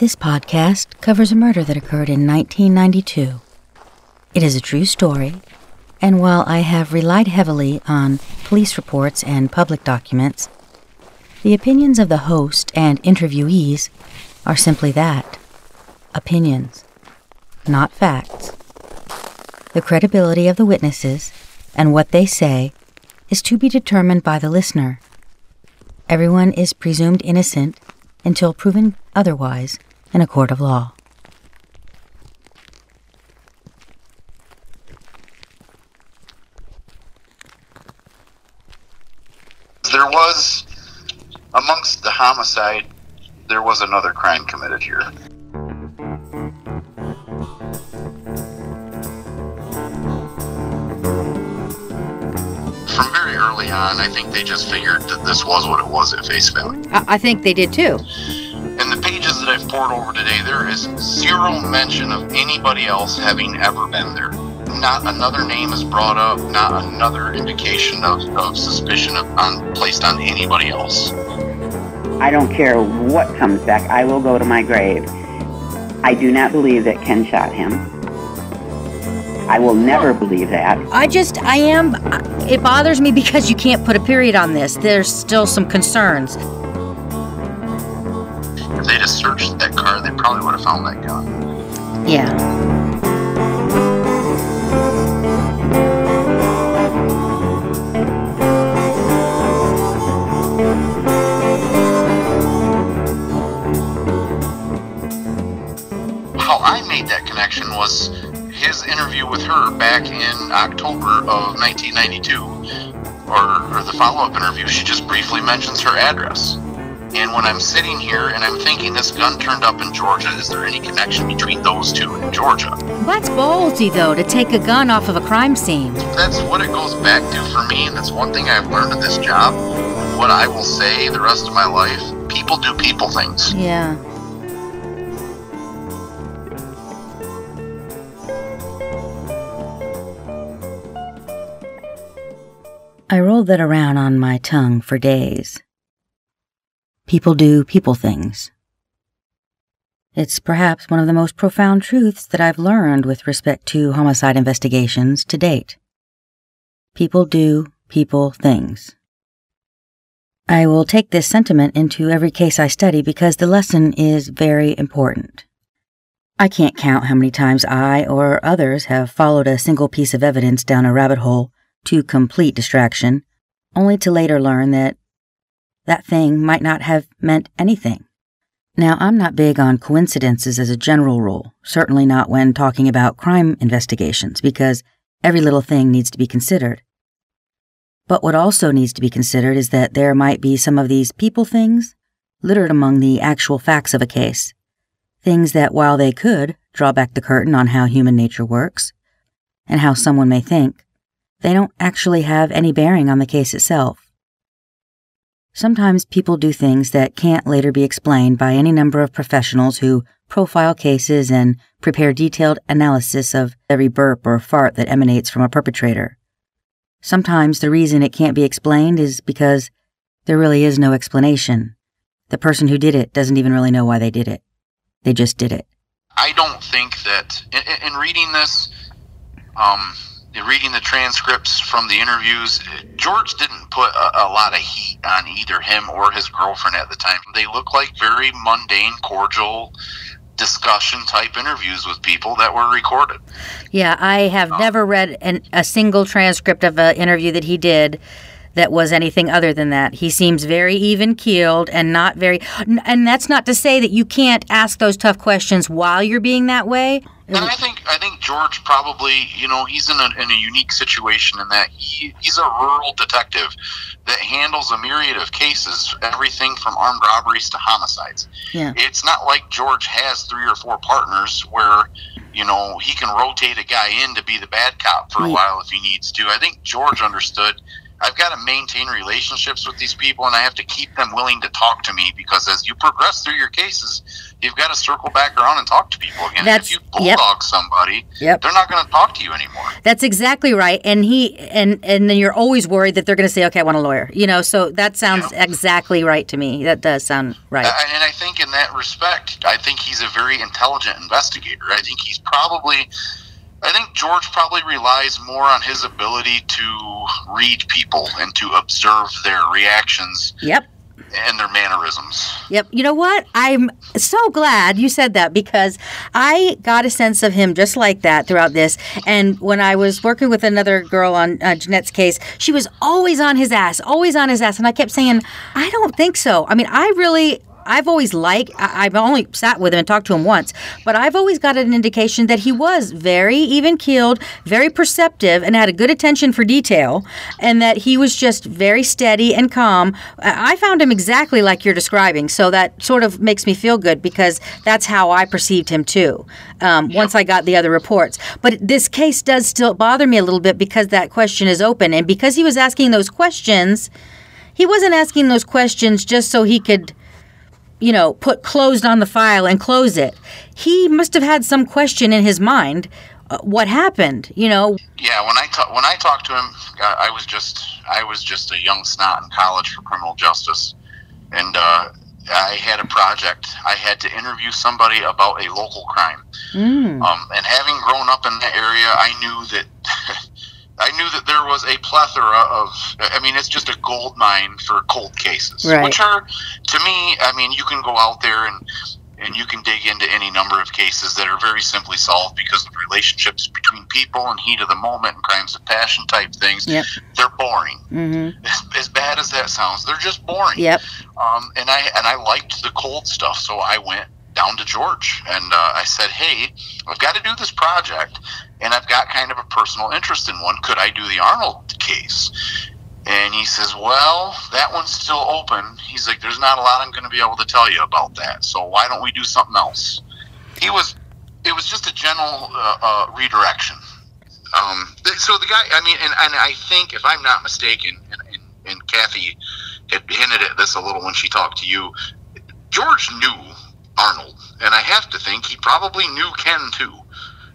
This podcast covers a murder that occurred in 1992. It is a true story, and while I have relied heavily on police reports and public documents, the opinions of the host and interviewees are simply that opinions, not facts. The credibility of the witnesses and what they say is to be determined by the listener. Everyone is presumed innocent until proven otherwise in a court of law. There was, amongst the homicide, there was another crime committed here. From very early on, I think they just figured that this was what it was at face value. I, I think they did too. I've poured over today, there is zero mention of anybody else having ever been there. Not another name is brought up, not another indication of, of suspicion of, on, placed on anybody else. I don't care what comes back, I will go to my grave. I do not believe that Ken shot him. I will never believe that. I just, I am, it bothers me because you can't put a period on this. There's still some concerns. If they just searched that car, they probably would have found that gun. Yeah. How I made that connection was his interview with her back in October of 1992, or, or the follow up interview. She just briefly mentions her address. And when I'm sitting here and I'm thinking this gun turned up in Georgia, is there any connection between those two in Georgia? That's ballsy, though, to take a gun off of a crime scene. That's what it goes back to for me, and that's one thing I've learned in this job. What I will say the rest of my life people do people things. Yeah. I rolled that around on my tongue for days. People do people things. It's perhaps one of the most profound truths that I've learned with respect to homicide investigations to date. People do people things. I will take this sentiment into every case I study because the lesson is very important. I can't count how many times I or others have followed a single piece of evidence down a rabbit hole to complete distraction, only to later learn that that thing might not have meant anything. Now, I'm not big on coincidences as a general rule, certainly not when talking about crime investigations, because every little thing needs to be considered. But what also needs to be considered is that there might be some of these people things littered among the actual facts of a case. Things that, while they could draw back the curtain on how human nature works, and how someone may think, they don't actually have any bearing on the case itself. Sometimes people do things that can't later be explained by any number of professionals who profile cases and prepare detailed analysis of every burp or fart that emanates from a perpetrator. Sometimes the reason it can't be explained is because there really is no explanation. The person who did it doesn't even really know why they did it. They just did it. I don't think that in, in reading this, um, reading the transcripts from the interviews, George didn't put a, a, lot of heat on either him or his girlfriend at the time. They look like very mundane, cordial discussion type interviews with people that were recorded. Yeah, I have uh, never read an, a single transcript of an interview that he did that was anything other than that. He seems very even keeled and not very. And that's not to say that you can't ask those tough questions while you're being that way. And I think I think George probably you know he's in a, in a unique situation in that he, he's a rural detective that handles a myriad of cases, everything from armed robberies to homicides. Yeah. It's not like George has three or four partners where you know he can rotate a guy in to be the bad cop for a Yeah. while if he needs to. I think George understood I've got to maintain relationships with these people, and I have to keep them willing to talk to me because as you progress through your cases, you've got to circle back around and talk to people again. That's- if you bulldog yep. somebody, Yep. they're not going to talk to you anymore. That's exactly right. And he and and then you're always worried that they're going to say, "Okay, I want a lawyer." You know, so that sounds exactly right to me. That does sound right. Uh, and I think in that respect, I think he's a very intelligent investigator. I think he's probably, I think George probably relies more on his ability to read people and to observe their reactions Yep. and their mannerisms. Yep. You know what? I'm so glad you said that because I got a sense of him just like that throughout this. And when I was working with another girl on uh, Jeanette's case, she was always on his ass, always on his ass. And I kept saying, I don't think so. I mean, I really. I've always liked, I- I've only sat with him and talked to him once, but I've always got an indication that he was very even keeled, very perceptive, and had a good attention for detail, and that he was just very steady and calm. I I found him exactly like you're describing, so that sort of makes me feel good because that's how I perceived him too. Um, once I got the other reports, but this case does still bother me a little bit because that question is open, and because he was asking those questions, he wasn't asking those questions just so he could you know, put closed on the file and close it. He must have had some question in his mind. Uh, what happened? You know, Yeah, when I ta- when I talked to him, I I was just I was just a young snot in college for criminal justice, and uh, I had a project. I had to interview somebody about a local crime. mm, Um, and having grown up in that area, I knew that I knew that there was a plethora of. I mean, it's just a gold mine for cold cases, Right. which are, to me, I mean, you can go out there and and you can dig into any number of cases that are very simply solved because of relationships between people and heat of the moment and crimes of passion type things. Yep. They're boring. hmm As, as bad as that sounds, they're just boring. yep, Um, and I and I liked the cold stuff, so I went down to George and uh, I said, "Hey, I've got to do this project, and I've got kind of a personal interest in one. Could I do the Arnold case?" And he says, "Well, that one's still open." He's like, "There's not a lot I'm going to be able to tell you about that. So why don't we do something else?" He was, it was just a general uh, uh, redirection. Um, so the guy, I mean, and, and I think if I'm not mistaken, and, and, and Kathy had hinted at this a little when she talked to you. George knew Arnold, and I have to think he probably knew Ken too,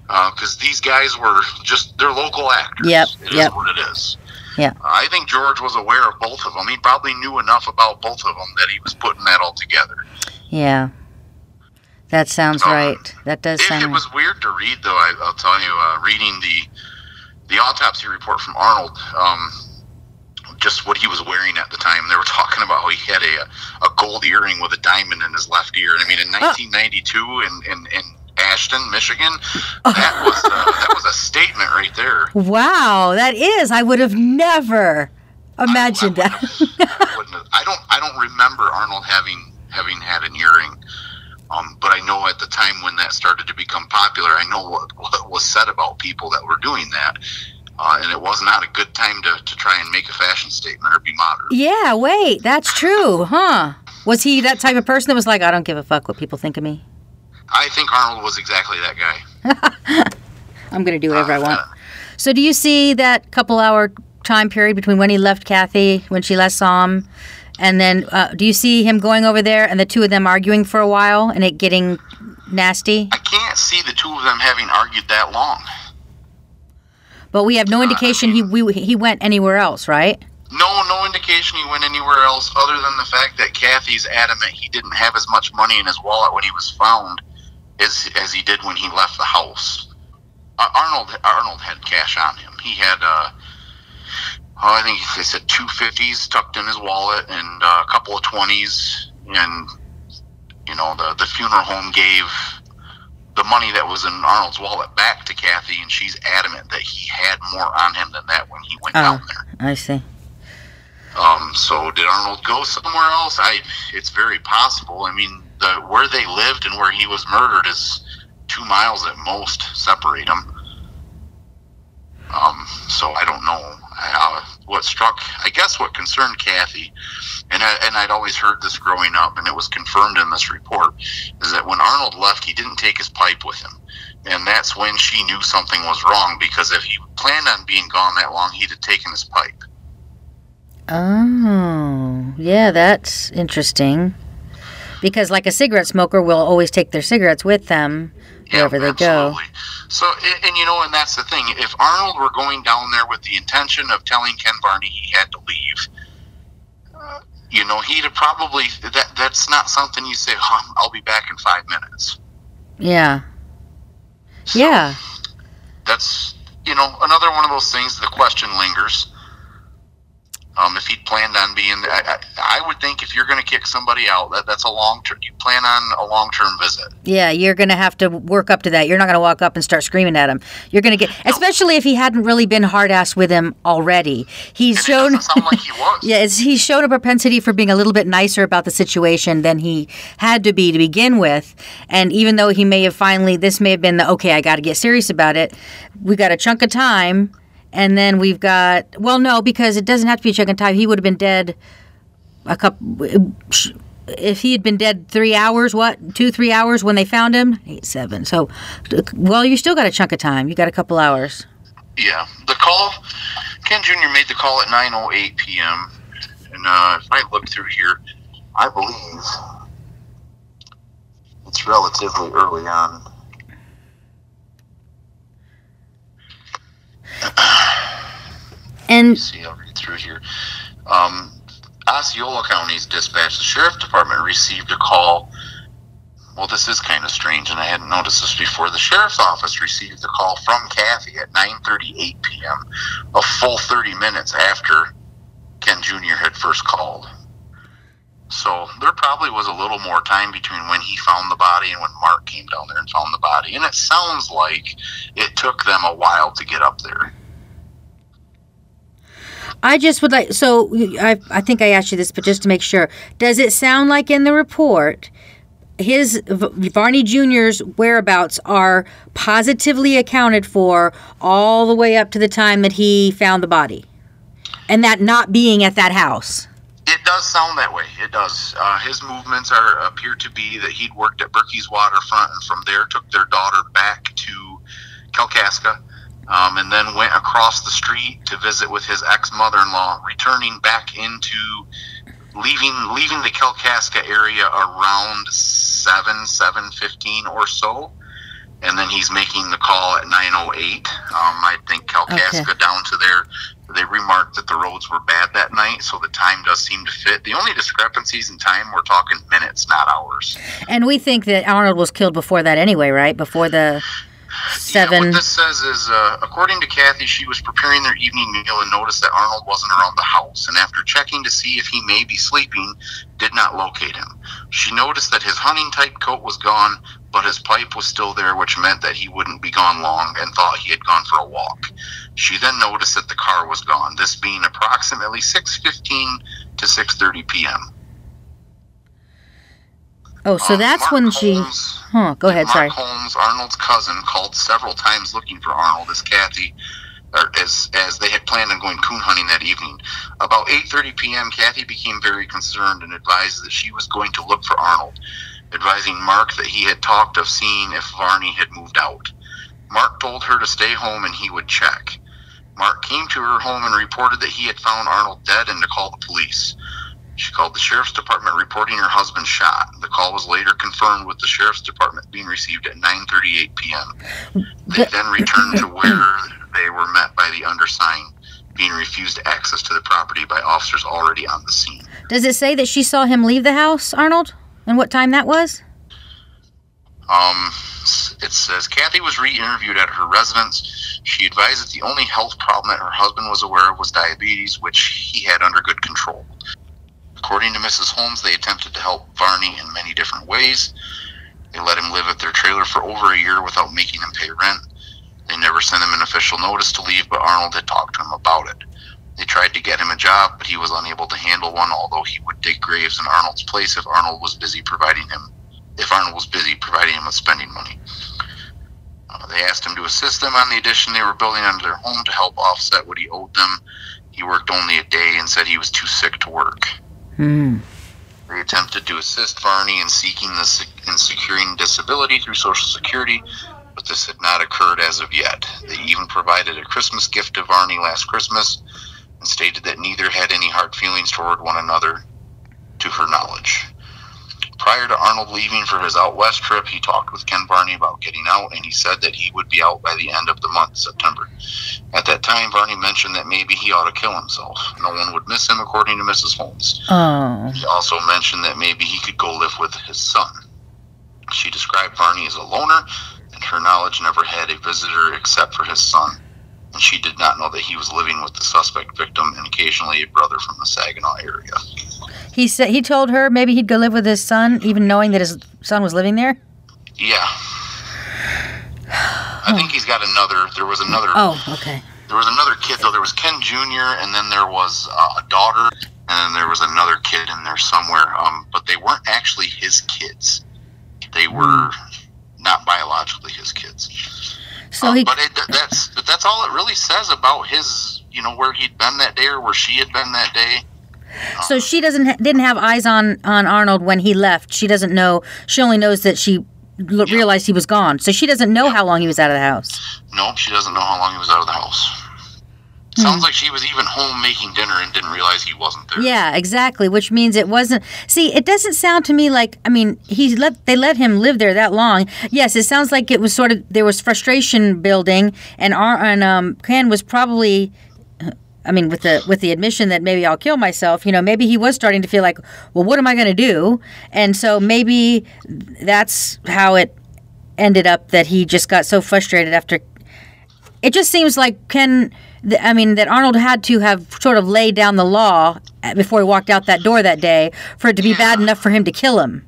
because these guys were just they're local actors. Yep, It is yep. what it is. Yeah. I think George was aware of both of them. He probably knew enough about both of them that he was putting that all together. yeah. That sounds Um, right. That does It, sound. it was weird to read, though. I, I'll tell you, uh, reading the the autopsy report from Arnold, um, just what he was wearing at the time. They were talking about how he had a a gold earring with a diamond in his left ear. And I mean, in 1992 in, in, in Ashton, Michigan, that was uh, that was a statement right there. wow, that is. I would have never imagined I, I that. I, wouldn't have- I don't I don't remember Arnold having having had an earring. Um, but I know at the time when that started to become popular, I know what, what was said about people that were doing that. Uh, and it was not a good time to, to try and make a fashion statement or be modern. yeah, wait, that's true, huh? Was he that type of person that was like, I don't give a fuck what people think of me? I think Arnold was exactly that guy. I'm going to do whatever I want. Uh, So, do you see that couple hour time period between when he left Kathy, when she last saw him, and then uh, do you see him going over there and the two of them arguing for a while and it getting nasty? I can't see the two of them having argued that long. But we have no indication he we, he went anywhere else, right? No, no indication he went anywhere else other than the fact that Kathy's adamant he didn't have as much money in his wallet when he was found as as he did when he left the house. Uh, Arnold Arnold had cash on him. He had uh, oh, I think they said two fifties tucked in his wallet and uh, a couple of twenties, and you know the the funeral home gave the money that was in Arnold's wallet back to Kathy, and she's adamant that he had more on him than that when he went Oh. down there. I see. Um, so did Arnold go somewhere else? I, it's very possible. I mean, the where they lived and where he was murdered is two miles at most separate them. Um, so I don't know. I, uh, what struck, I guess, what concerned Kathy, and I, and I'd always heard this growing up, and it was confirmed in this report, is that when Arnold left, he didn't take his pipe with him, and that's when she knew something was wrong because if he planned on being gone that long, he'd have taken his pipe. Oh, yeah, that's interesting. Because, like a cigarette smoker, will always take their cigarettes with them wherever they go. So, and, and you know, and that's the thing. If Arnold were going down there with the intention of telling Ken Varney he had to leave, uh, you know, he'd have probably that. That's not something you say. "Huh, I'll be back in five minutes. Yeah. So Yeah. That's you know another one of those things. The question lingers. Um, if he'd planned on being, I, I, I would think if you're going to kick somebody out, that that's a long term. You plan on a long term visit. Yeah, you're going to have to work up to that. You're not going to walk up and start screaming at him. You're going to get, especially if he hadn't really been hard ass with him already. He's And shown. it like he was. Yeah, he's shown a propensity for being a little bit nicer about the situation than he had to be to begin with. And even though he may have finally, this may have been the okay, I got to get serious about it. We got a chunk of time, and then we've got well, no, because it doesn't have to be a chunk of time. He would have been dead a couple. If he had been dead three hours, what two, three hours when they found him? Eight, seven. So, well, you still got a chunk of time. You got a couple hours. Yeah, the call. Ken Jr. made the call at 9:08 p.m. And uh, if I look through here, I believe it's relatively early on. And see, I'll read through here. Um, Osceola County's dispatch, the sheriff department received a call. Well, this is kind of strange, and I hadn't noticed this before. The sheriff's office received the call from Kathy at 9:38 p.m., a full 30 minutes after Ken Jr. had first called. So there probably was a little more time between when he found the body and when Mark came down there and found the body. And it sounds like it took them a while to get up there. I just would like so I I think I asked you this, but just to make sure, does it sound like in the report his Varney Jr.'s whereabouts are positively accounted for all the way up to the time that he found the body, and that not being at that house? It does sound that way. It does. Uh, his movements are appear to be that he'd worked at Berkey's waterfront, and from there took their daughter back to Kalkaska, um, and then went across the street to visit with his ex mother-in-law, returning back into leaving leaving the Kalkaska area around seven seven fifteen or so. And then he's making the call at 9:08. Um, I think Kalkaska Okay. down to there. They remarked that the roads were bad that night, so the time does seem to fit. The only discrepancies in time, we're talking minutes, not hours. And we think that Arnold was killed before that anyway, right? Before the Yeah, seven. what this says is, uh, according to Kathy, she was preparing their evening meal and noticed that Arnold wasn't around the house. And after checking to see if he may be sleeping, did not locate him. She noticed that his hunting type coat was gone, but his pipe was still there, which meant that he wouldn't be gone long, and thought he had gone for a walk. She then noticed that the car was gone. This being approximately 6:15 to 6:30 p.m. oh, so Um, that's Mark when she. Holmes- Huh. Go ahead. Mark Sorry. Holmes, Arnold's cousin, called several times looking for Arnold as Kathy, or as as they had planned on going coon hunting that evening. About 8:30 p.m., Kathy became very concerned and advised that she was going to look for Arnold, advising Mark that he had talked of seeing if Varney had moved out. Mark told her to stay home and he would check. Mark came to her home and reported that he had found Arnold dead and to call the police. She called the sheriff's department reporting her husband shot. The call was later confirmed with the sheriff's department being received at 9:38 p.m. They then returned to where they were met by the undersigned, being refused access to the property by officers already on the scene. Does it say that she saw him leave the house, Arnold? And what time that was? Um, it says Kathy was re-interviewed at her residence. She advised that the only health problem that her husband was aware of was diabetes, which he had under good control. According to Mrs. Holmes, they attempted to help Varney in many different ways. They let him live at their trailer for over a year without making him pay rent. They never sent him an official notice to leave, but Arnold had talked to him about it. They tried to get him a job, but he was unable to handle one, although he would dig graves in Arnold's place if Arnold was busy providing him if Arnold was busy providing him with spending money. Uh, they asked him to assist them on the addition they were building onto their home to help offset what he owed them. He worked only a day and said he was too sick to work. Hmm. They attempted to assist Varney in seeking the in securing disability through Social Security, but this had not occurred as of yet. They even provided a Christmas gift to Varney last Christmas, and stated that neither had any hard feelings toward one another. Prior to Arnold leaving for his out west trip, he talked with Ken Varney about getting out, and he said that he would be out by the end of the month, September. At that time, Varney mentioned that maybe he ought to kill himself. No one would miss him, according to Mrs. Holmes. Oh. He also mentioned that maybe he could go live with his son. She described Varney as a loner, and her knowledge never had a visitor except for his son. And she did not know that he was living with the suspect victim and occasionally a brother from the Saginaw area. He said he told her maybe he'd go live with his son, even knowing that his son was living there. Yeah. I think he's got another. There was another. Oh, okay. There was another kid though. There was Ken Jr. and then there was uh, a daughter, and then there was another kid in there somewhere. Um, but they weren't actually his kids. They were not biologically his kids. So Um, he. but it, that's but that's all it really says about his. You know where he'd been that day or where she had been that day. So she doesn't ha- didn't have eyes on on Arnold when he left. She doesn't know. She only knows that she l- realized he was gone. So she doesn't know how long he was out of the house. Nope, she doesn't know how long he was out of the house. Sounds like she was even home making dinner and didn't realize he wasn't there. Yeah, exactly. Which means it wasn't. See, it doesn't sound to me like. I mean, he let they let him live there that long. Yes, it sounds like it was sort of there was frustration building, and Ar- and um, Ken was probably. I mean, with the with the admission that maybe I'll kill myself, you know, maybe he was starting to feel like, well, what am I going to do? And so maybe that's how it ended up that he just got so frustrated after. It just seems like Ken. I mean, that Arnold had to have sort of laid down the law uh, before he walked out that door that day for it to be bad enough for him to kill him.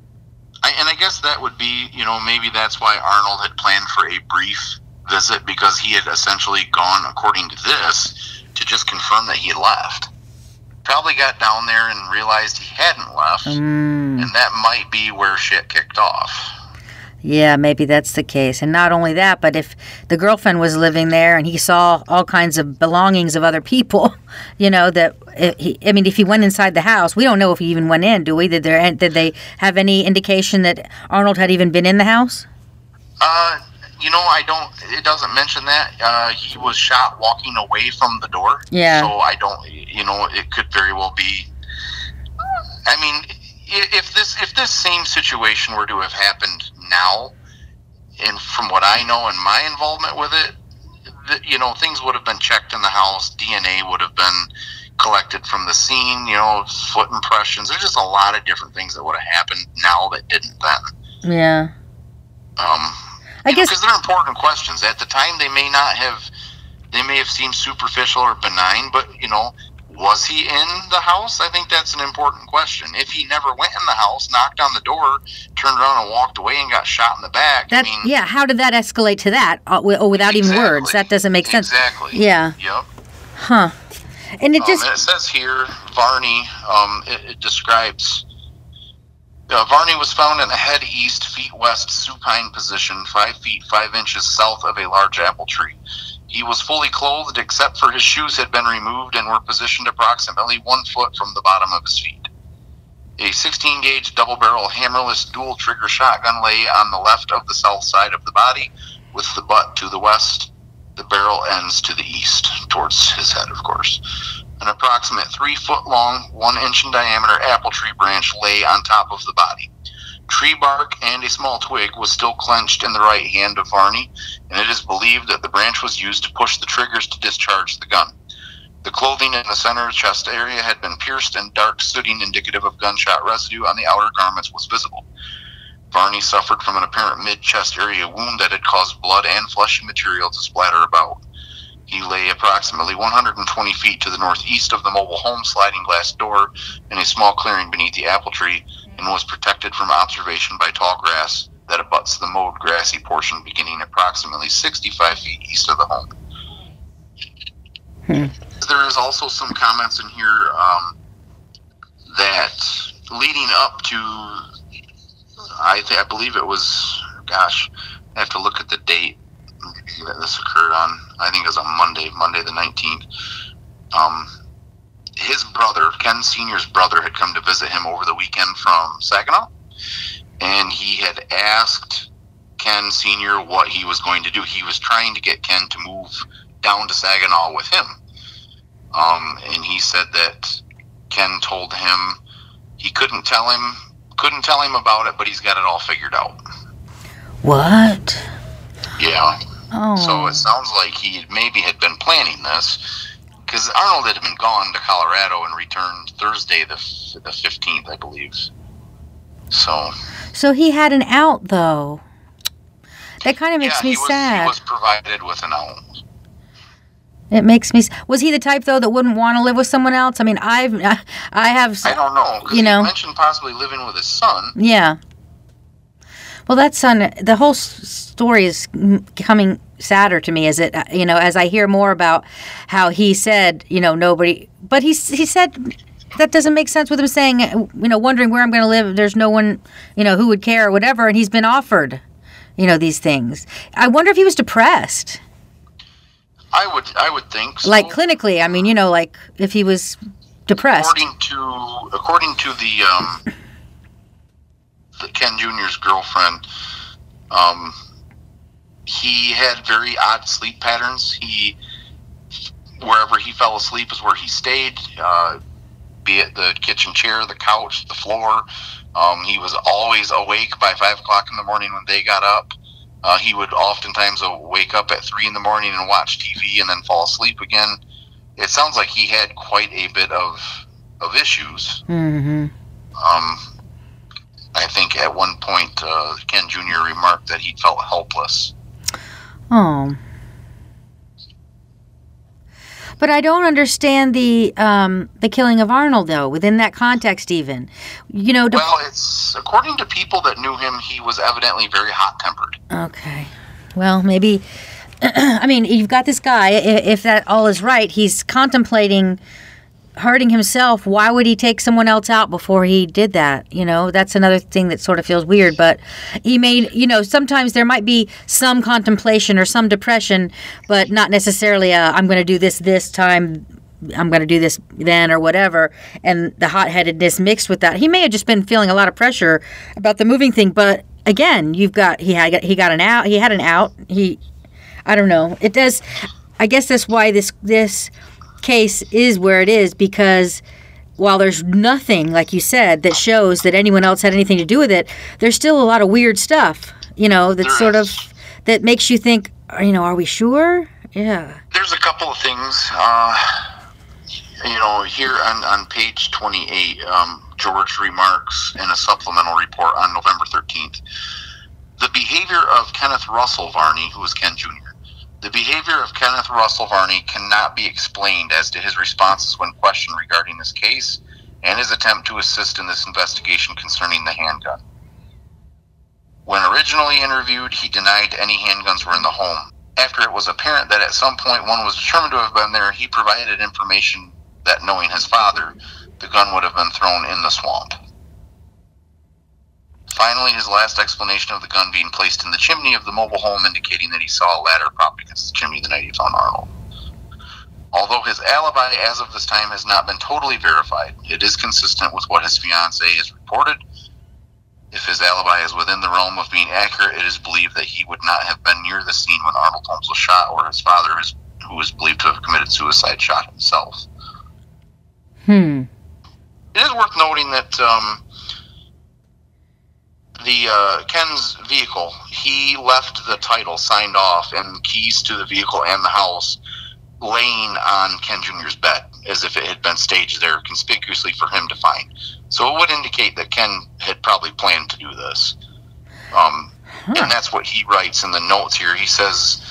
I, and I guess that would be, you know, maybe that's why Arnold had planned for a brief visit because he had essentially gone, according to this, to just confirm that he left. Probably got down there and realized he hadn't left, Mm, and that might be where shit kicked off. yeah, maybe that's the case. And not only that, but if the girlfriend was living there and he saw all kinds of belongings of other people, you know, that uh, he, I mean, if he went inside the house, we don't know if he even went in, do we? Did there did they have any indication that Arnold had even been in the house? Uh, you know, I don't. It doesn't mention that uh, he was shot walking away from the door. Yeah. So I don't. You know, it could very well be. I mean, if this if this same situation were to have happened now, and from what I know and my involvement with it, th- you know, things would have been checked in the house. DNA would have been collected from the scene. You know, foot impressions. There's just a lot of different things that would have happened now that didn't then. Yeah. Um, I guess because they're important questions. At the time, they may not have, they may have seemed superficial or benign, but you know, was he in the house? I think that's an important question. If he never went in the house, knocked on the door, turned around and walked away and got shot in the back, that I mean, yeah, how did that escalate to that? Uh, oh, without even words, that doesn't make sense. Exactly. Yeah. Yep. Huh. And it Um, just and it says here, Varney, um, it, it describes uh, Varney was found in a head east, feet west supine position, five feet five inches south of a large apple tree. He was fully clothed except for his shoes had been removed and were positioned approximately one foot from the bottom of his feet. A 16 gauge double barrel hammerless dual trigger shotgun lay on the left of the south side of the body, with the butt to the west, the barrel ends to the east, towards his head, of course. An approximate three foot long, one inch in diameter apple tree branch lay on top of the body. Tree bark and a small twig was still clenched in the right hand of Varney, and it is believed that the branch was used to push the triggers to discharge the gun. The clothing in the center chest area had been pierced, and dark sooting indicative of gunshot residue on the outer garments was visible. Varney suffered from an apparent mid chest area wound that had caused blood and fleshy material to splatter about. He lay approximately 120 feet to the northeast of the mobile home sliding glass door in a small clearing beneath the apple tree and was protected from observation by tall grass that abuts the mowed grassy portion beginning approximately 65 feet east of the home. There is also some comments in here um, that leading up to, I, th- I believe it was, gosh, I have to look at the date that this occurred on. I think it was on Monday, Monday the 19th. Um, his brother, Ken Sr.'s brother, had come to visit him over the weekend from Saginaw, and he had asked Ken Sr. what he was going to do. He was trying to get Ken to move down to Saginaw with him. Um, and he said that Ken told him he couldn't tell him couldn't tell him about it, but he's got it all figured out. What? Yeah. Oh. So it oh. sounds like he maybe had been planning this because Arnold had been gone to Colorado and returned Thursday the the fifteenth, I believe. So So he had an out though. That kind of makes yeah, me was, sad. He was provided with an out. It makes me. Was he the type though that wouldn't want to live with someone else? I mean, I've, I have. I don't know. You know. mentioned possibly living with his son. Yeah. Well, that son. The whole story is coming sadder to me as it, you know, as I hear more about how he said, you know, nobody. But he he said that doesn't make sense with him saying, you know, wondering where I'm going to live. There's no one, you know, who would care or whatever, and he's been offered, you know, these things. I wonder if he was depressed, I would I would think so. like clinically. I mean, you know, like if he was depressed. according to according to the um, the Ken Jr.'s girlfriend, um, he had very odd sleep patterns. He wherever he fell asleep is where he stayed. Uh, be it the kitchen chair, the couch, the floor. Um, he was always awake by five o'clock in the morning when they got up. Uh, he would oftentimes wake up at three in the morning and watch TV and then fall asleep again. It sounds like he had quite a bit of of issues. Mm-hmm. Um, I think at one point uh, Ken Jr. remarked that he felt helpless. Oh. But I don't understand the um, the killing of Arnold though. Within that context, even, you know. Well, it's according to people that knew him, he was evidently very hot tempered. okay. Well, maybe. I mean, you've got this guy. If that all is right, he's contemplating hurting himself. Why would he take someone else out before he did that? You know, that's another thing that sort of feels weird. But he may, you know, sometimes there might be some contemplation or some depression, but not necessarily i I'm going to do this this time. I'm going to do this then or whatever. And the hot headedness mixed with that. He may have just been feeling a lot of pressure about the moving thing. But again, you've got, he had, he got an out, he had an out. He, I don't know. It does, I guess that's why this, this, case is where it is because while there's nothing, like you said, that shows that anyone else had anything to do with it, there's still a lot of weird stuff, you know, that sort of that makes you think, you know, are we sure? Yeah. There's a couple of things. Uh, you know, here on, on page 28, um, George remarks in a supplemental report on November 13th the behavior of Kenneth Russell Varney, who was Ken Jr., the behavior of Kenneth Russell Varney cannot be explained as to his responses when questioned regarding this case and his attempt to assist in this investigation concerning the handgun. When originally interviewed, he denied any handguns were in the home. After it was apparent that at some point one was determined to have been there, he provided information that knowing his father, the gun would have been thrown in the swamp. Finally, his last explanation of the gun being placed in the chimney of the mobile home indicating that he saw a ladder propped against the chimney the night he found Arnold. Although his alibi as of this time has not been totally verified, it is consistent with what his fiancee has reported. If his alibi is within the realm of being accurate, it is believed that he would not have been near the scene when Arnold Holmes was shot, or his father, who is believed to have committed suicide, shot himself. Hmm. It is worth noting that um, the uh, Ken's vehicle, he left the title signed off and keys to the vehicle and the house laying on Ken Jr.'s bed, as if it had been staged there conspicuously for him to find. So it would indicate that Ken had probably planned to do this. Um, And that's what he writes in the notes here. He says,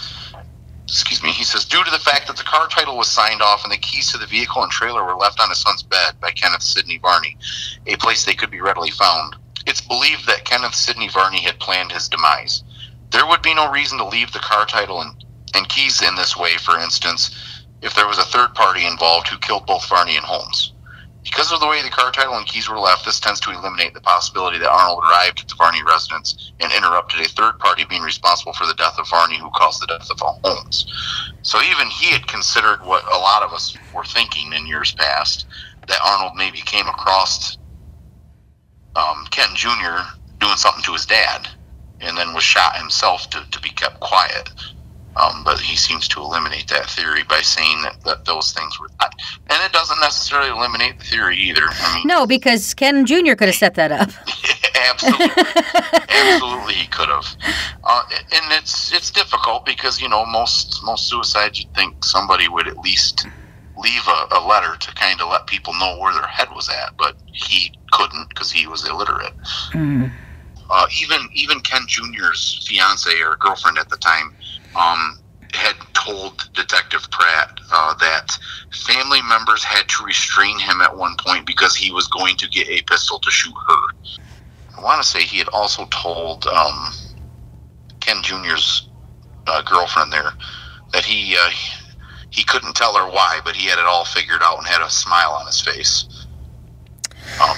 excuse me, he says, due to the fact that the car title was signed off and the keys to the vehicle and trailer were left on his son's bed by Kenneth Sidney Varney, a place they could be readily found, it's believed that Kenneth Sidney Varney had planned his demise. There would be no reason to leave the car title and, and keys in this way, for instance, if there was a third party involved who killed both Varney and Holmes. Because of the way the car title and keys were left, this tends to eliminate the possibility that Arnold arrived at the Varney residence and interrupted a third party being responsible for the death of Varney, who caused the death of Holmes. So even he had considered what a lot of us were thinking in years past that Arnold maybe came across um, Ken Jr. doing something to his dad and then was shot himself to, to be kept quiet. Um, but he seems to eliminate that theory by saying that, that those things were, and it doesn't necessarily eliminate the theory either. I mean, No, because Ken Jr. could have set that up. absolutely, absolutely, he could have. Uh, and it's it's difficult because you know most most suicides you'd think somebody would at least leave a, a letter to kind of let people know where their head was at, but he couldn't because he was illiterate. Uh, even even Ken Jr.'s fiance or girlfriend at the time um, had told Detective Pratt uh, that family members had to restrain him at one point because he was going to get a pistol to shoot her. I want to say he had also told um, Ken Jr.'s uh, girlfriend there that he uh, he couldn't tell her why, but he had it all figured out and had a smile on his face. Um,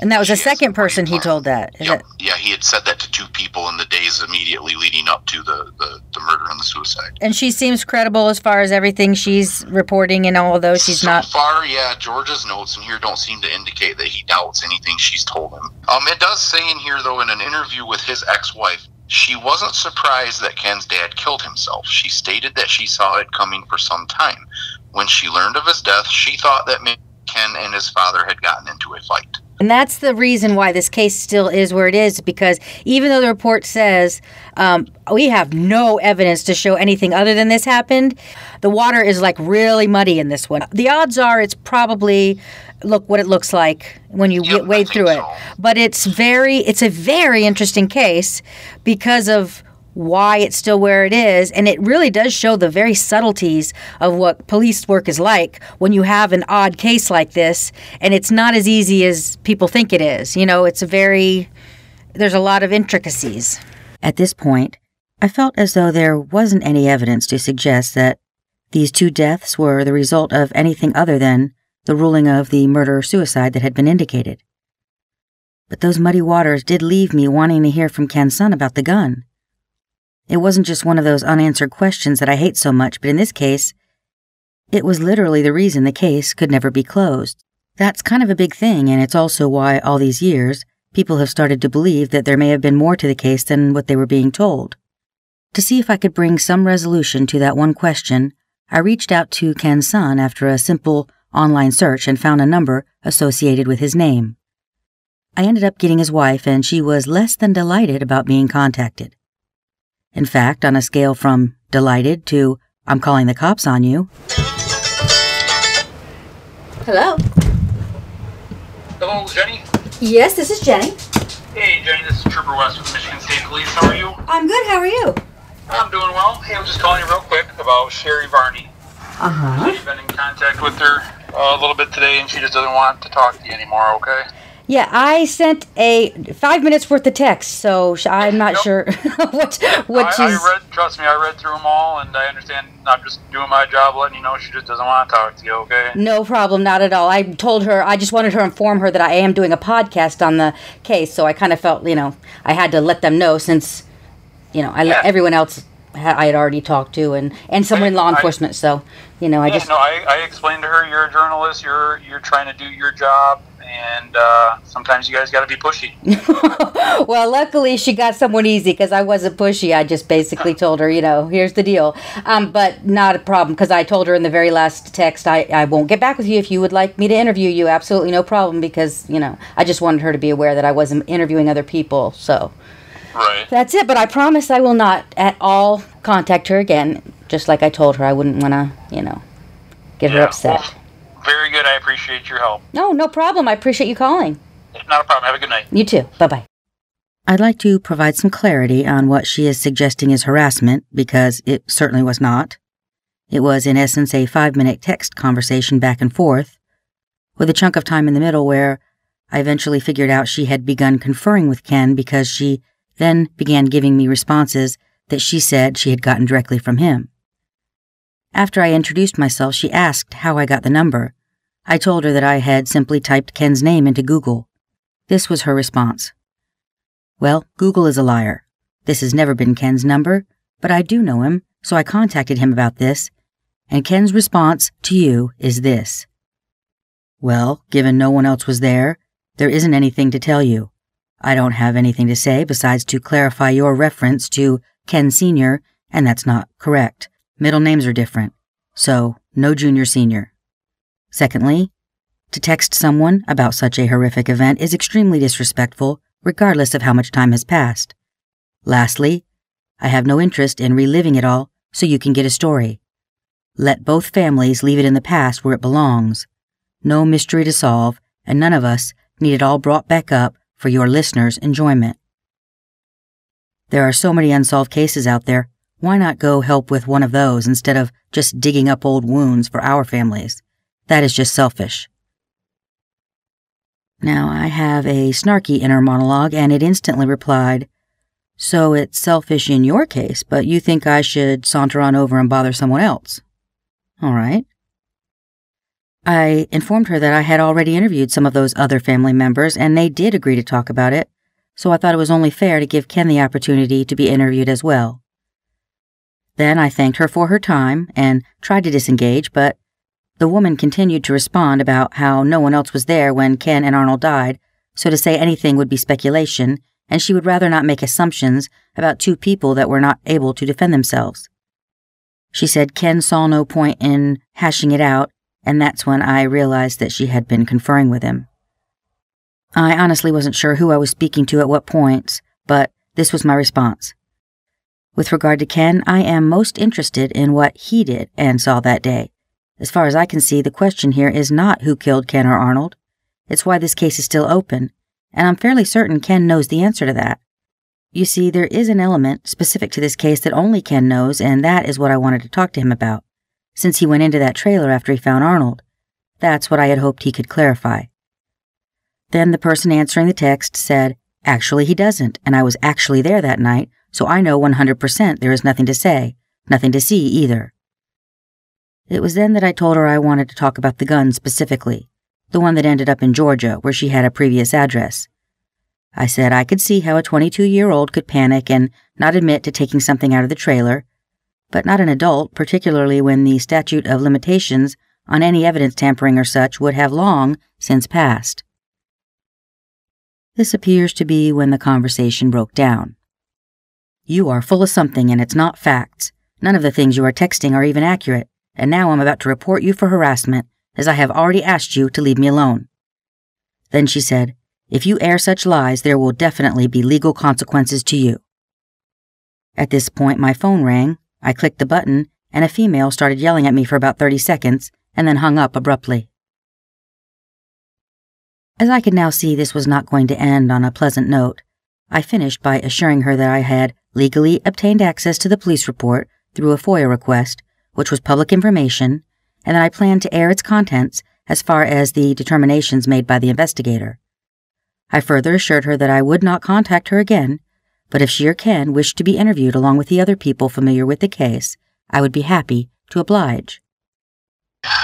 And that was the second person he told that. Yep. it- Yeah, he had said that to two people in the days immediately leading up to the, the, the murder and the suicide. And she seems credible as far as everything she's reporting, and all although she's so not. far, yeah, George's notes in here don't seem to indicate that he doubts anything she's told him. Um, it does say in here, though, in an interview with his ex-wife, she wasn't surprised that Ken's dad killed himself. She stated that she saw it coming for some time. When she learned of his death, she thought that maybe Ken and his father had gotten into a fight. And that's the reason why this case still is where it is, because even though the report says um, we have no evidence to show anything other than this happened, the water is like really muddy in this one. The odds are it's probably look what it looks like when you Yep, wade through it. But it's very, it's a very interesting case because of why it's still where it is. And it really does show the very subtleties of what police work is like when you have an odd case like this. And it's not as easy as people think it is. You know, it's a very, there's a lot of intricacies. At this point, I felt as though there wasn't any evidence to suggest that these two deaths were the result of anything other than the ruling of the murder suicide that had been indicated. But those muddy waters did leave me wanting to hear from Ken's son about the gun. It wasn't just one of those unanswered questions that I hate so much, but in this case, it was literally the reason the case could never be closed. That's kind of a big thing, and it's also why, all these years, people have started to believe that there may have been more to the case than what they were being told. To see if I could bring some resolution to that one question, I reached out to Ken's son after a simple online search and found a number associated with his name. I ended up getting his wife, and she was less than delighted about being contacted. In fact, on a scale from delighted to I'm calling the cops on you, Hello. Hello, Jenny. Yes, this is Jenny. Hey, Jenny, this is Trooper West with Michigan State Police. How are you? I'm good. How are you? I'm doing well. Hey, I'm just calling you real quick about Sherry Varney. Uh huh. I've been in contact with her uh, a little bit today, and she just doesn't want to talk to you anymore, okay? Yeah, I sent a five minutes worth of text, so I'm not Yep. sure what what I, she's. I read, trust me, I read through them all, and I understand I'm just doing my job letting you know she just doesn't want to talk to you, okay? No problem, not at all. I told her I just wanted her to inform her that I am doing a podcast on the case, so I kind of felt you know I had to let them know since you know I let everyone else I had already talked to and and someone in law I- enforcement. So you know I yeah, just no, I, I explained to her you're a journalist, you're you're trying to do your job, and uh, sometimes you guys got to be pushy. well, luckily she got someone easy because I wasn't pushy. I just basically told her, you know, here's the deal. Um, but not a problem because I told her in the very last text, I, I won't get back with you if you would like me to interview you. Absolutely no problem because, you know, I just wanted her to be aware that I wasn't interviewing other people. So Right. that's it. But I promise I will not at all contact her again. Just like I told her, I wouldn't want to, you know, get her upset. well, very good. I appreciate your help. No, no problem. I appreciate you calling. It's Not a problem. Have a good night. You too. Bye bye. I'd like to provide some clarity on what she is suggesting is harassment, because it certainly was not. It was, in essence, a five minute text conversation back and forth, with a chunk of time in the middle where I eventually figured out she had begun conferring with Ken because she then began giving me responses that she said she had gotten directly from him. After I introduced myself, she asked how I got the number. I told her that I had simply typed Ken's name into Google. This was her response. Well, Google is a liar. This has never been Ken's number, but I do know him, so I contacted him about this, and Ken's response to you is this. Well, given no one else was there, there isn't anything to tell you. I don't have anything to say besides to clarify your reference to Ken Sr. and that's not correct. Middle names are different. So, no junior senior. Secondly, to text someone about such a horrific event is extremely disrespectful, regardless of how much time has passed. Lastly, I have no interest in reliving it all so you can get a story. Let both families leave it in the past where it belongs. No mystery to solve, and none of us need it all brought back up for your listeners' enjoyment. There are so many unsolved cases out there, why not go help with one of those instead of just digging up old wounds for our families? That is just selfish. Now I have a snarky inner monologue and it instantly replied, So it's selfish in your case, but you think I should saunter on over and bother someone else? All right. I informed her that I had already interviewed some of those other family members and they did agree to talk about it, so I thought it was only fair to give Ken the opportunity to be interviewed as well. Then I thanked her for her time and tried to disengage, but the woman continued to respond about how no one else was there when Ken and Arnold died, so to say anything would be speculation, and she would rather not make assumptions about two people that were not able to defend themselves. She said Ken saw no point in hashing it out, and that's when I realized that she had been conferring with him. I honestly wasn't sure who I was speaking to at what points, but this was my response. With regard to Ken, I am most interested in what he did and saw that day. As far as I can see, the question here is not who killed Ken or Arnold. It's why this case is still open, and I'm fairly certain Ken knows the answer to that. You see, there is an element specific to this case that only Ken knows, and that is what I wanted to talk to him about, since he went into that trailer after he found Arnold. That's what I had hoped he could clarify. Then the person answering the text said, Actually, he doesn't, and I was actually there that night, so I know 100% there is nothing to say, nothing to see either. It was then that I told her I wanted to talk about the gun specifically, the one that ended up in Georgia, where she had a previous address. I said I could see how a 22 year old could panic and not admit to taking something out of the trailer, but not an adult, particularly when the statute of limitations on any evidence tampering or such would have long since passed. This appears to be when the conversation broke down. You are full of something and it's not facts. None of the things you are texting are even accurate, and now I'm about to report you for harassment, as I have already asked you to leave me alone. Then she said, If you air such lies, there will definitely be legal consequences to you. At this point, my phone rang, I clicked the button, and a female started yelling at me for about 30 seconds and then hung up abruptly. As I could now see this was not going to end on a pleasant note, I finished by assuring her that I had legally obtained access to the police report through a FOIA request, which was public information, and that I planned to air its contents as far as the determinations made by the investigator. I further assured her that I would not contact her again, but if she or Ken wished to be interviewed along with the other people familiar with the case, I would be happy to oblige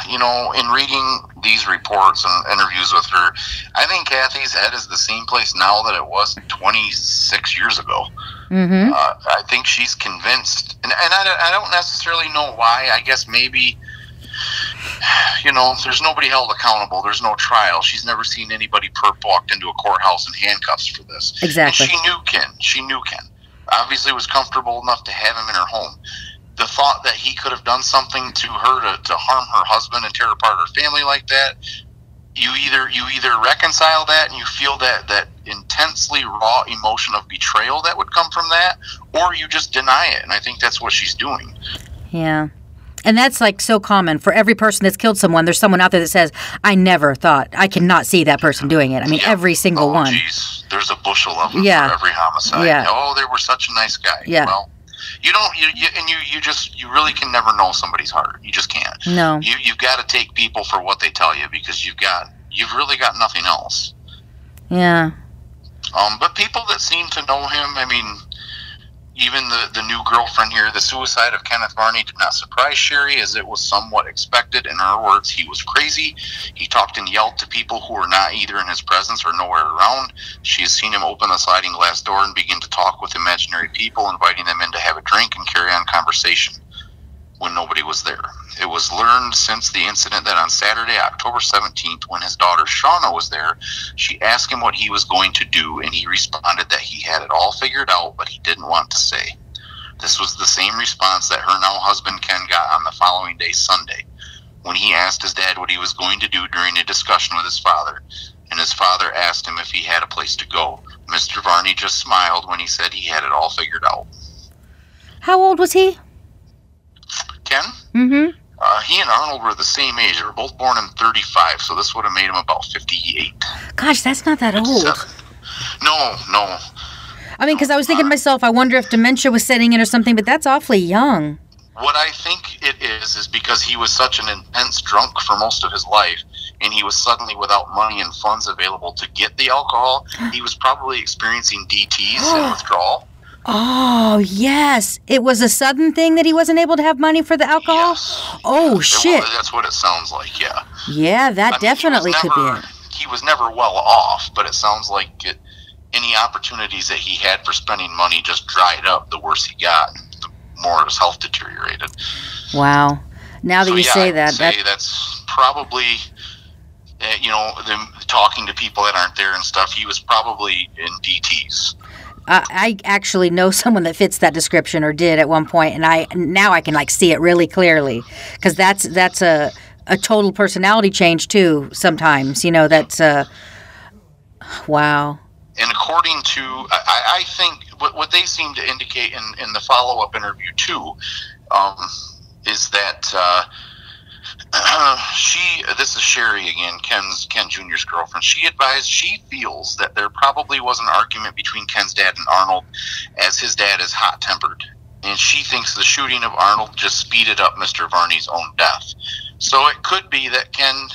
you know, in reading these reports and interviews with her, I think Kathy's head is the same place now that it was 26 years ago. Mm-hmm. Uh, I think she's convinced, and, and I, I don't necessarily know why. I guess maybe, you know, there's nobody held accountable. There's no trial. She's never seen anybody perp walked into a courthouse in handcuffs for this. Exactly. And she knew Ken. She knew Ken. Obviously, was comfortable enough to have him in her home the thought that he could have done something to her to, to harm her husband and tear apart her family like that you either you either reconcile that and you feel that that intensely raw emotion of betrayal that would come from that or you just deny it and i think that's what she's doing Yeah. And that's like so common for every person that's killed someone. There's someone out there that says, "I never thought I cannot see that person doing it." I mean, Yeah. every single oh, one. Geez, there's a bushel of them Yeah. for every homicide. Yeah. Oh, they were such a nice guy. Yeah. Well, you don't, you, you and you, you just, you really can never know somebody's heart. You just can't. No. You, you've got to take people for what they tell you because you've got, you've really got nothing else. Yeah. Um, but people that seem to know him, I mean, even the, the new girlfriend here, the suicide of Kenneth Varney did not surprise Sherry as it was somewhat expected. In her words, he was crazy. He talked and yelled to people who were not either in his presence or nowhere around. She has seen him open the sliding glass door and begin to talk with imaginary people, inviting them in to have a drink and carry on conversation when nobody was there. It was learned since the incident that on Saturday, October 17th, when his daughter Shauna was there, she asked him what he was going to do, and he responded that he had it all figured out, but he didn't want to say. This was the same response that her now husband Ken got on the following day, Sunday, when he asked his dad what he was going to do during a discussion with his father, and his father asked him if he had a place to go. Mr. Varney just smiled when he said he had it all figured out. How old was he? Ken? Mm-hmm. Uh, he and Arnold were the same age. They were both born in 35, so this would have made him about 58. Gosh, that's not that old. No, no. I mean, because I was thinking to myself, I wonder if dementia was setting in or something, but that's awfully young. What I think it is is because he was such an intense drunk for most of his life, and he was suddenly without money and funds available to get the alcohol. He was probably experiencing DTs and withdrawal. Oh, yes. It was a sudden thing that he wasn't able to have money for the alcohol? Yes. Oh, It shit. was- that's what it sounds like. Yeah. Yeah, that I mean, definitely could be never- it. He was never well off, but it sounds like it, any opportunities that he had for spending money just dried up. The worse he got, the more his health deteriorated. Wow. Now that So, you yeah, say that, say that that's probably, uh, you know, them talking to people that aren't there and stuff. He was probably in DTS. I, I actually know someone that fits that description or did at one point, and I now I can like see it really clearly because that's that's a a total personality change too. Sometimes you know that's uh, wow. And according to, I, I I think what, what they seem to indicate in, in the follow up interview too, um, is that uh, she, this is Sherry again, Ken's Ken Jr.'s girlfriend. She advised she feels that there probably was an argument between Ken's dad and Arnold, as his dad is hot tempered, and she thinks the shooting of Arnold just speeded up Mr. Varney's own death. So it could be that Ken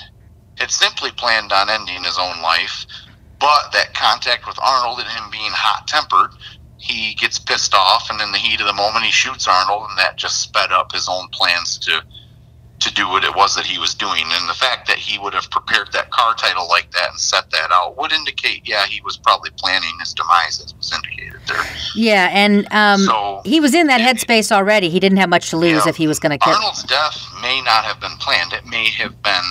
had simply planned on ending his own life, but that contact with Arnold and him being hot tempered, he gets pissed off, and in the heat of the moment, he shoots Arnold, and that just sped up his own plans to to do what it was that he was doing. And the fact that he would have prepared that car title like that and set that out would indicate, yeah, he was probably planning his demise, as was indicated there. Yeah, and um, So- he was in that headspace already. He didn't have much to lose Yeah. if he was going to kill. Arnold's death may not have been planned. It may have been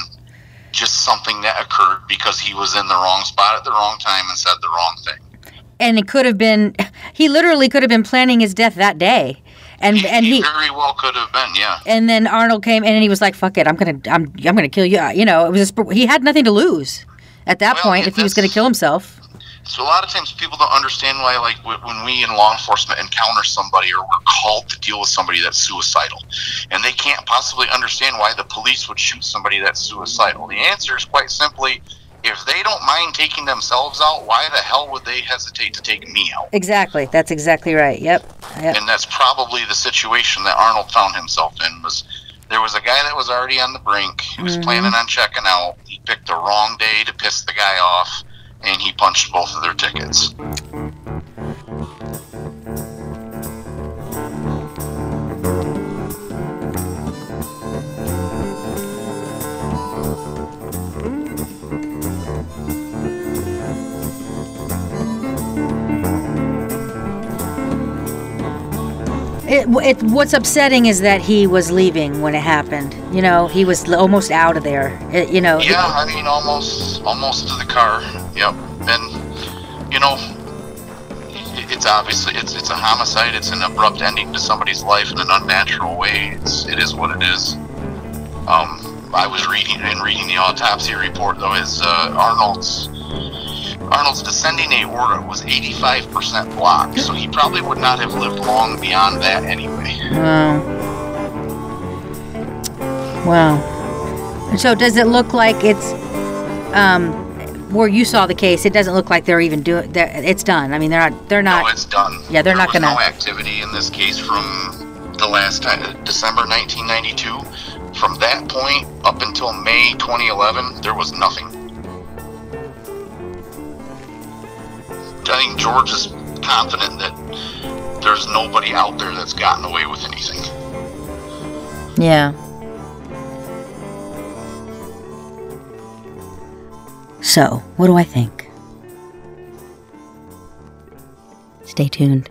just something that occurred because he was in the wrong spot at the wrong time and said the wrong thing. and it could have been he literally could have been planning his death that day and and he very well could have been, yeah. and then arnold came in and he was like fuck it i'm gonna i'm, I'm gonna kill you uh, you know it was a, he had nothing to lose at that Well, point if he was gonna kill himself So a lot of times people don't understand why, like, when we in law enforcement encounter somebody or we're called to deal with somebody that's suicidal, and they can't possibly understand why the police would shoot somebody that's suicidal. The answer is quite simply, if they don't mind taking themselves out, why the hell would they hesitate to take me out? exactly that's exactly right yep yep And that's probably the situation that Arnold found himself in. Was there was a guy that was already on the brink. He was mm-hmm. planning on checking out. He picked the wrong day to piss the guy off, and he punched both of their tickets. It, it, what's upsetting is that he was leaving when it happened you know he was almost out of there It- you know Yeah, I mean, almost, almost to the car. Yep. And you know, it's obviously it's it's a homicide. It's an abrupt ending to somebody's life in an unnatural way. It's it is what it is. Um, I was reading and reading the autopsy report though. Is uh, Arnold's Arnold's descending aorta was 85% blocked, so he probably would not have lived long beyond that anyway. Wow. Wow. So does it look like it's um where you saw the case? It doesn't look like they're even doing. It's done. I mean, they're not. They're not. No, it's done. Yeah, they're there not gonna- no activity in this case from the last time, December 1992. From that point up until May 2011, there was nothing. I think George is confident that there's nobody out there that's gotten away with anything. yeah. So, what do I think? Stay tuned.